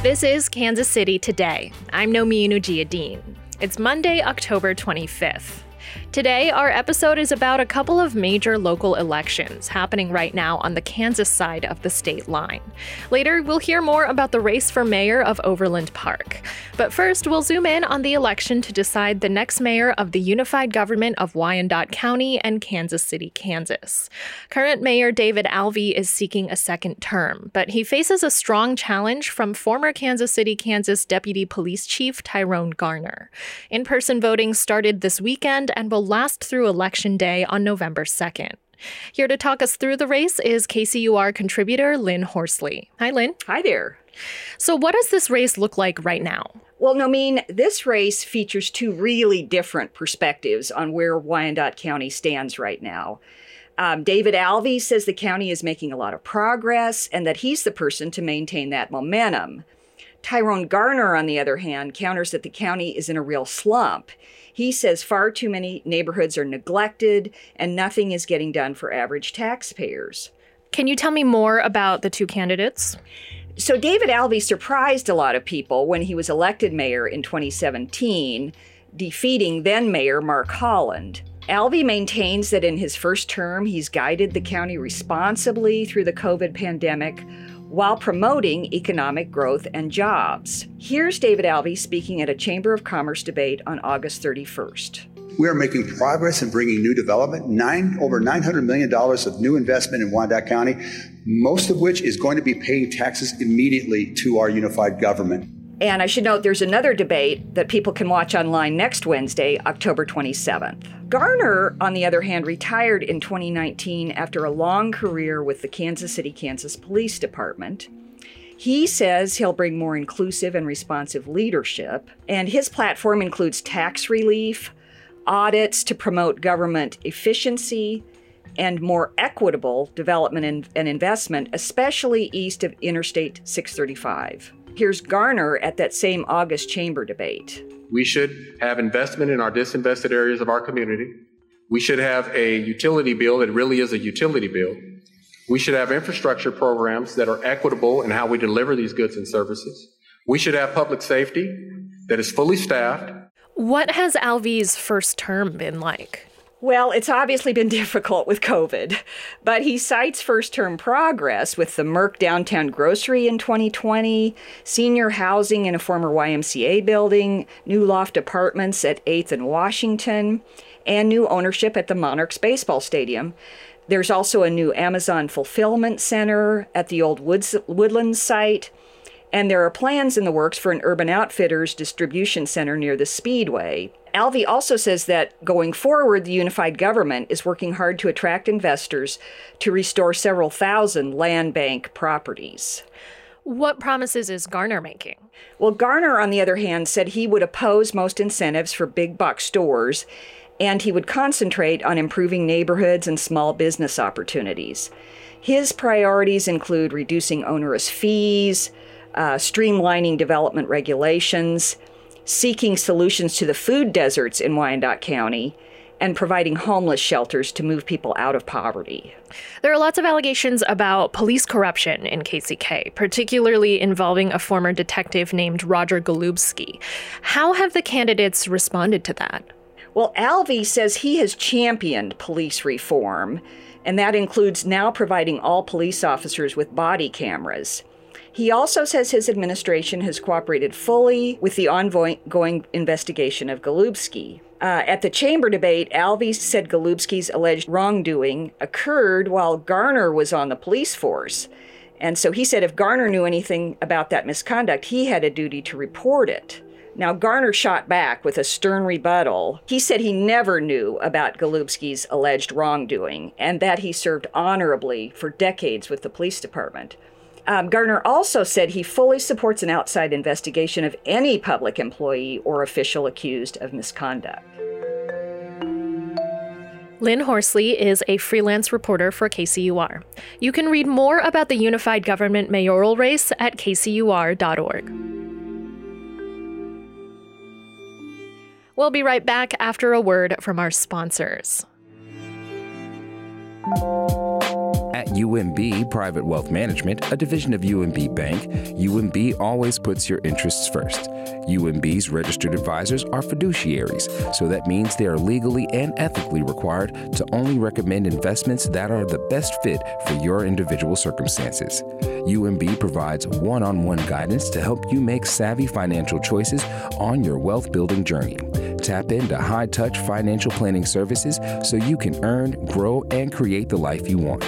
This is Kansas City Today. I'm Nomin Ujiyediin. It's Monday, October 25th. Today, our episode is about a couple of major local elections happening right now on the Kansas side of the state line. Later, we'll hear more about the race for mayor of Overland Park. But first, we'll zoom in on the election to decide the next mayor of the unified government of Wyandotte County and Kansas City, Kansas. Current Mayor David Alvey is seeking a second term, but he faces a strong challenge from former Kansas City, Kansas Deputy Police Chief Tyrone Garner. In person voting started this weekend and will will last through Election Day on November 2nd. Here to talk us through the race is KCUR contributor Lynn Horsley. Hi, Lynn. Hi there. So, what does this race look like right now? Well, Nomin, this race features two really different perspectives on where Wyandotte County stands right now. Um, David Alvey says the county is making a lot of progress and that he's the person to maintain that momentum. Tyrone Garner, on the other hand, counters that the county is in a real slump. He says far too many neighborhoods are neglected and nothing is getting done for average taxpayers. Can you tell me more about the two candidates? So, David Alvey surprised a lot of people when he was elected mayor in 2017, defeating then Mayor Mark Holland. Alvey maintains that in his first term, he's guided the county responsibly through the COVID pandemic while promoting economic growth and jobs. Here's David Alvey speaking at a Chamber of Commerce debate on August 31st. We are making progress in bringing new development, nine, over $900 million of new investment in Wyandotte County, most of which is going to be paying taxes immediately to our unified government. And I should note there's another debate that people can watch online next Wednesday, October 27th. Garner, on the other hand, retired in 2019 after a long career with the Kansas City, Kansas Police Department. He says he'll bring more inclusive and responsive leadership, and his platform includes tax relief, audits to promote government efficiency, and more equitable development and, investment, especially east of Interstate 635. Here's Garner at that same August chamber debate. We should have investment in our disinvested areas of our community. We should have a utility bill that really is a utility bill. We should have infrastructure programs that are equitable in how we deliver these goods and services. We should have public safety that is fully staffed. What has Alvey's first term been like? Well, it's obviously been difficult with COVID, but he cites first term progress with the Merc downtown grocery in 2020, senior housing in a former YMCA building, new loft apartments at 8th and Washington, and new ownership at the Monarchs baseball stadium. There's also a new Amazon fulfillment center at the old Woods, Woodlands site. And there are plans in the works for an Urban Outfitters distribution center near the Speedway. Alvey also says that going forward, the unified government is working hard to attract investors to restore several thousand land bank properties. What promises is Garner making? Well, Garner, on the other hand, said he would oppose most incentives for big box stores and he would concentrate on improving neighborhoods and small business opportunities. His priorities include reducing onerous fees, uh, streamlining development regulations, seeking solutions to the food deserts in Wyandotte County, and providing homeless shelters to move people out of poverty. There are lots of allegations about police corruption in KCK, particularly involving a former detective named Roger Golubski. How have the candidates responded to that? Well, Alvey says he has championed police reform, and that includes now providing all police officers with body cameras. He also says his administration has cooperated fully with the ongoing investigation of Golubski. Uh, at the chamber debate, Alvey said Golubski's alleged wrongdoing occurred while Garner was on the police force. And so he said if Garner knew anything about that misconduct, he had a duty to report it. Now, Garner shot back with a stern rebuttal. He said he never knew about Golubski's alleged wrongdoing and that he served honorably for decades with the police department. Um, Garner also said he fully supports an outside investigation of any public employee or official accused of misconduct. Lynn Horsley is a freelance reporter for KCUR. You can read more about the unified government mayoral race at kcur.org. We'll be right back after a word from our sponsors. At UMB Private Wealth Management, a division of UMB Bank, UMB always puts your interests first. UMB's registered advisors are fiduciaries, so that means they are legally and ethically required to only recommend investments that are the best fit for your individual circumstances. UMB provides one on one guidance to help you make savvy financial choices on your wealth building journey. Tap into high touch financial planning services so you can earn, grow, and create the life you want.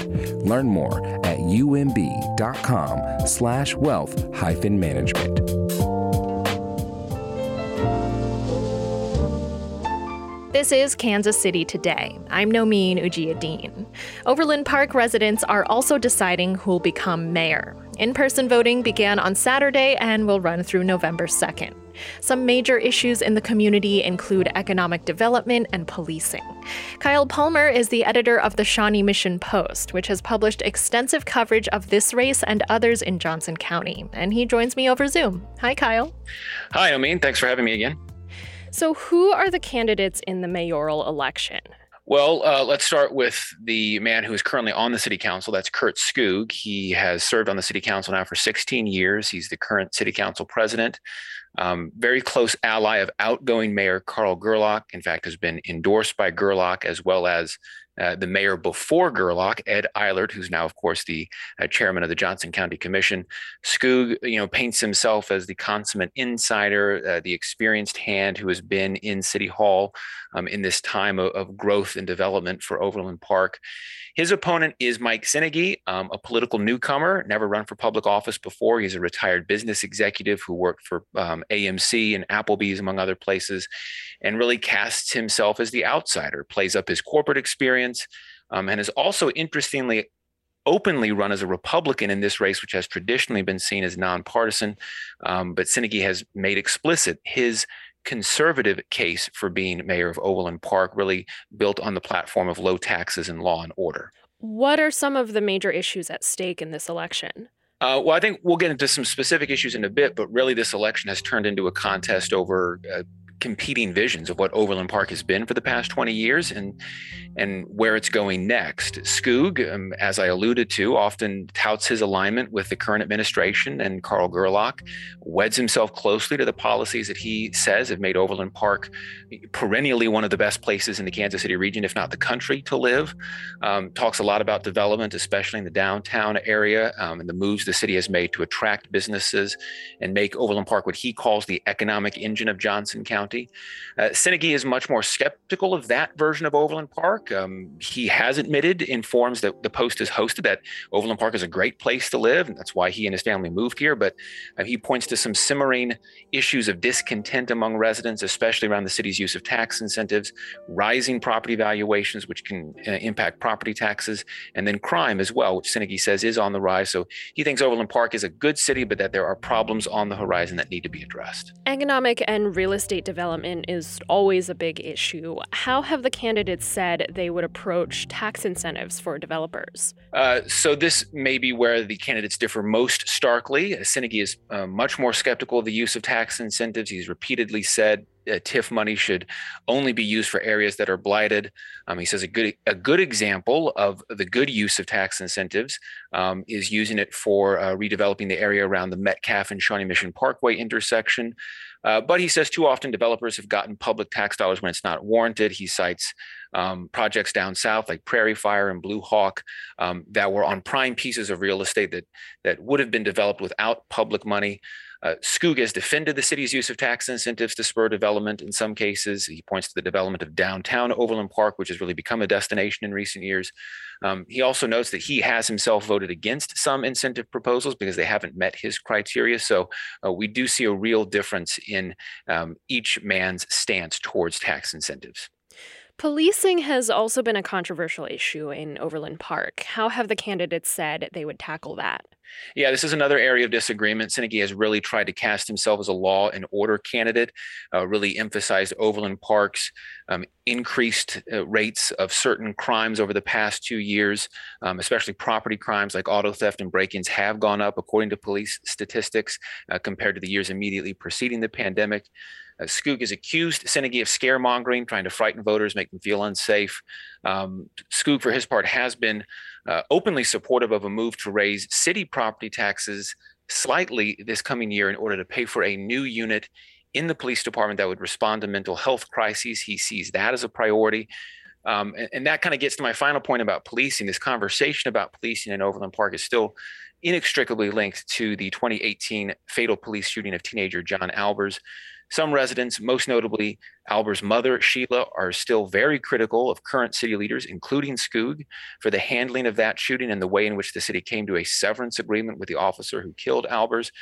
Learn more at umb.com slash wealth hyphen management. This is Kansas City Today. I'm Nomin Ujiyediin. Overland Park residents are also deciding who'll become mayor. In person voting began on Saturday and will run through November 2nd. Some major issues in the community include economic development and policing. Kyle Palmer is the editor of the Shawnee Mission Post, which has published extensive coverage of this race and others in Johnson County, and he joins me over Zoom. Hi, Kyle. Hi, Amin. Thanks for having me again. So, who are the candidates in the mayoral election? Well, uh, let's start with the man who is currently on the city council. That's Curt Skoog. He has served on the city council now for 16 years. He's the current city council president. Um, very close ally of outgoing mayor Carl Gerlach. In fact, has been endorsed by Gerlach as well as uh, the mayor before Gerlach, Ed Eilert, who's now, of course, the uh, chairman of the Johnson County Commission. Skoog, you know, paints himself as the consummate insider, uh, the experienced hand who has been in City Hall um, in this time of, of, growth and development for Overland Park. His opponent is Mike Czinege, um, a political newcomer, never run for public office before. He's a retired business executive who worked for um, AMC and Applebee's, among other places, and really casts himself as the outsider, plays up his corporate experience, um, and is also interestingly openly run as a Republican in this race, which has traditionally been seen as nonpartisan. Um, but Czinege has made explicit his conservative case for being mayor of Overland Park, really built on the platform of low taxes and law and order. What are some of the major issues at stake in this election? Uh, well, I think we'll get into some specific issues in a bit, but really, this election has turned into a contest over uh, competing visions of what Overland Park has been for the past 20 years and and where it's going next. Skoog, um, as I alluded to, often touts his alignment with the current administration and Carl Gerlach, weds himself closely to the policies that he says have made Overland Park perennially one of the best places in the Kansas City region, if not the country, to live. Um, talks a lot about development, especially in the downtown area, um, and the moves the city has made to attract businesses and make Overland Park what he calls the economic engine of Johnson County. Uh, is much more skeptical of that version of Overland Park. Um, he has admitted in forums that the Post has hosted that Overland Park is a great place to live, and that's why he and his family moved here. But uh, he points to some simmering issues of discontent among residents, especially around the city's use of tax incentives, rising property valuations, which can uh, impact property taxes, and then crime as well, which Czinege says is on the rise. So he thinks Overland Park is a good city, but that there are problems on the horizon that need to be addressed. Economic and real estate development is always a big issue. How have the candidates said they would approach tax incentives for developers? Uh, so this may be where the candidates differ most starkly. Czinege is uh, much more skeptical of the use of tax incentives. He's repeatedly said uh, TIF money should only be used for areas that are blighted. Um, he says a good a good example of the good use of tax incentives um, is using it for uh, redeveloping the area around the Metcalf and Shawnee Mission Parkway intersection. Uh, but he says too often developers have gotten public tax dollars when it's not warranted. He cites um, projects down south like Prairie Fire and BluHawk um, that were on prime pieces of real estate that that would have been developed without public money. Uh, Skoog has defended the city's use of tax incentives to spur development in some cases. He points to the development of downtown Overland Park, which has really become a destination in recent years. Um, he also notes that he has himself voted against some incentive proposals because they haven't met his criteria. So uh, we do see a real difference in um, each man's stance towards tax incentives. Policing has also been a controversial issue in Overland Park. How have the candidates said they would tackle that? Yeah, this is another area of disagreement. Czinege has really tried to cast himself as a law and order candidate, uh, really emphasized Overland Park's um, increased uh, rates of certain crimes over the past two years, um, especially property crimes like auto theft and break ins have gone up, according to police statistics, uh, compared to the years immediately preceding the pandemic. Uh, is accused Czinege of scaremongering, trying to frighten voters, make them feel unsafe. Um, for his part, has been uh, openly supportive of a move to raise city property taxes slightly this coming year in order to pay for a new unit in the police department that would respond to mental health crises. He sees that as a priority. Um, and, and, that kind of gets to my final point about policing. This conversation about policing in Overland Park is still inextricably linked to the 2018 fatal police shooting of teenager John Albers. Some residents, most notably Albers' mother, Sheila, are still very critical of current city leaders, including Skoog, for the handling of that shooting and the way in which the city came to a severance agreement with the officer who killed Albers.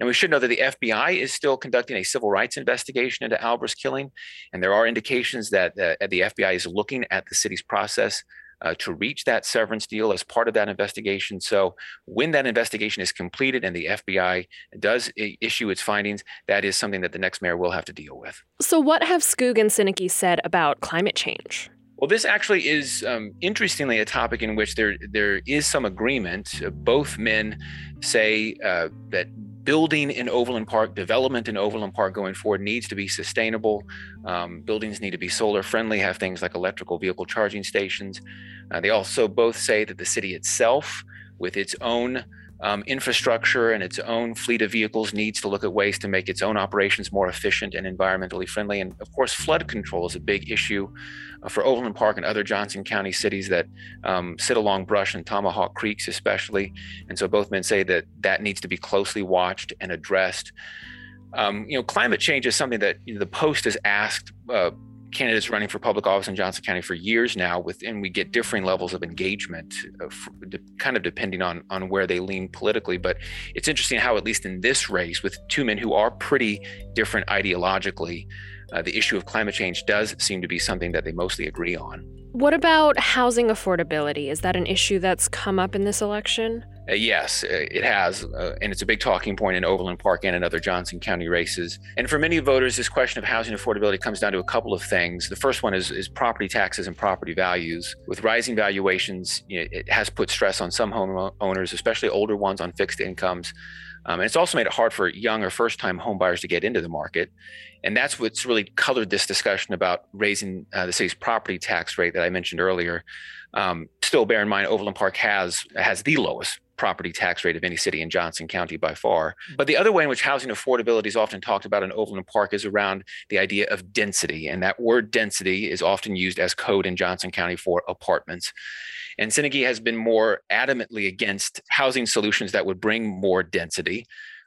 And we should know that the FBI is still conducting a civil rights investigation into Albers' killing. And there are indications that uh, the FBI is looking at the city's process uh, to reach that severance deal as part of that investigation. So, when that investigation is completed and the FBI does issue its findings, that is something that the next mayor will have to deal with. So, what have Skoog and Czinege said about climate change? Well, this actually is um, interestingly a topic in which there there is some agreement. Both men say uh, that building in Overland Park, development in Overland Park going forward needs to be sustainable. Um, buildings need to be solar friendly, have things like electrical vehicle charging stations. Uh, they also both say that the city itself, with its own um, infrastructure and its own fleet of vehicles needs to look at ways to make its own operations more efficient and environmentally friendly. And of course, flood control is a big issue uh, for Overland Park and other Johnson County cities that um, sit along brush and Tomahawk Creeks, especially. And so both men say that that needs to be closely watched and addressed. Um, you know, climate change is something that you know, the Post has asked uh, candidates running for public office in Johnson County for years now, with and we get differing levels of engagement, uh, kind of depending on on where they lean politically. But it's interesting how, at least in this race, with two men who are pretty different ideologically, uh, the issue of climate change does seem to be something that they mostly agree on. What about housing affordability? Is that an issue that's come up in this election? Uh, yes, uh, it has. Uh, and it's a big talking point in Overland Park and in other Johnson County races. And for many voters, this question of housing affordability comes down to a couple of things. The first one is, is property taxes and property values. With rising valuations, you know, it has put stress on some homeowners, especially older ones on fixed incomes. Um, and it's also made it hard for young or first time homebuyers to get into the market. And that's what's really colored this discussion about raising uh, the city's property tax rate that I mentioned earlier. Um, still, bear in mind, Overland Park has has the lowest property tax rate of any city in Johnson County by far. But the other way in which housing affordability is often talked about in Overland Park is around the idea of density. And that word density is often used as code in Johnson County for apartments. And Czinege has been more adamantly against housing solutions that would bring more density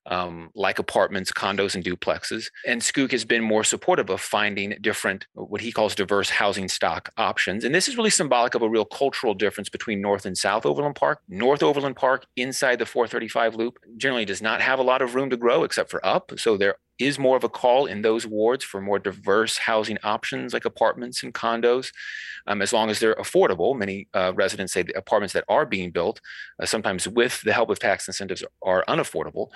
um, like apartments, condos, and duplexes. And Skoog has been more supportive of finding different, what he calls diverse housing stock options. And this is really symbolic of a real cultural difference between North and South Overland Park. North Overland Park, inside the 435 loop, generally does not have a lot of room to grow except for up. So there is more of a call in those wards for more diverse housing options like apartments and condos, um, as long as they're affordable. Many uh, residents say the apartments that are being built, uh, sometimes with the help of tax incentives, are unaffordable.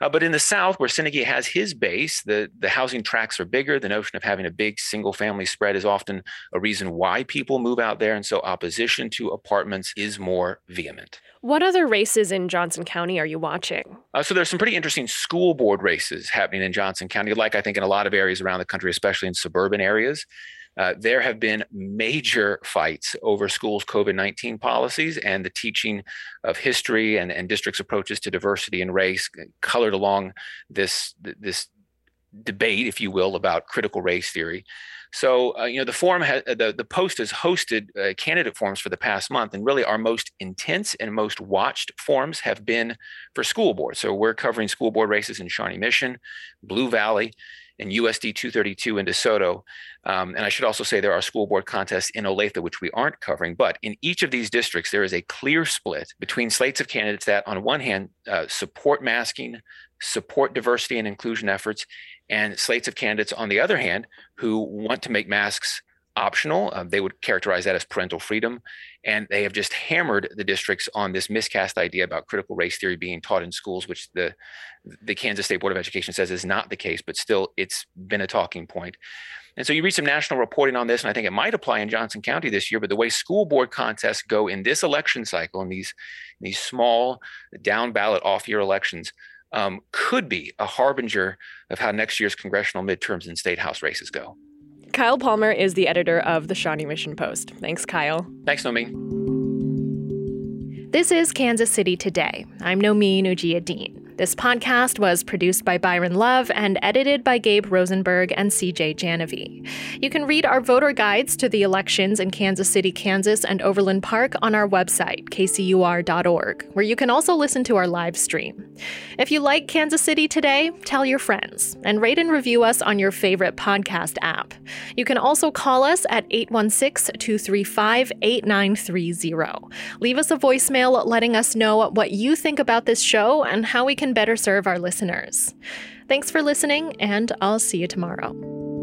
Uh, but in the South, where Czinege has his base, the, the housing tracts are bigger. The notion of having a big single family spread is often a reason why people move out there. And so opposition to apartments is more vehement. What other races in Johnson County are you watching? Uh, so there's some pretty interesting school board races happening in Johnson County, like I think in a lot of areas around the country, especially in suburban areas. Uh, there have been major fights over schools' COVID 19 policies and the teaching of history and, and districts' approaches to diversity and race, colored along this, this debate, if you will, about critical race theory. So, uh, you know, the forum, ha- the, the Post has hosted uh, candidate forums for the past month, and really our most intense and most watched forums have been for school board. So, we're covering school board races in Shawnee Mission, Blue Valley, and USD 232 in DeSoto. Um, and I should also say there are school board contests in Olathe, which we aren't covering. But in each of these districts, there is a clear split between slates of candidates that, on one hand, uh, support masking, support diversity and inclusion efforts, and slates of candidates, on the other hand, who want to make masks optional. Uh, they would characterize that as parental freedom. And they have just hammered the districts on this miscast idea about critical race theory being taught in schools, which the, the Kansas State Board of Education says is not the case, but still it's been a talking point. And so you read some national reporting on this, and I think it might apply in Johnson County this year. But the way school board contests go in this election cycle, in these, these small down ballot off year elections, um, could be a harbinger of how next year's congressional midterms and state house races go. Kyle Palmer is the editor of the Shawnee Mission Post. Thanks, Kyle. Thanks, Nomin. This is Kansas City Today. I'm Nomin Ujiyediin. This podcast was produced by Byron Love and edited by Gabe Rosenberg and CJ Janovy. You can read our voter guides to the elections in Kansas City, Kansas, and Overland Park on our website, kcur.org, where you can also listen to our live stream. If you like Kansas City today, tell your friends and rate and review us on your favorite podcast app. You can also call us at 816 235 8930. Leave us a voicemail letting us know what you think about this show and how we can better serve our listeners. Thanks for listening, and I'll see you tomorrow.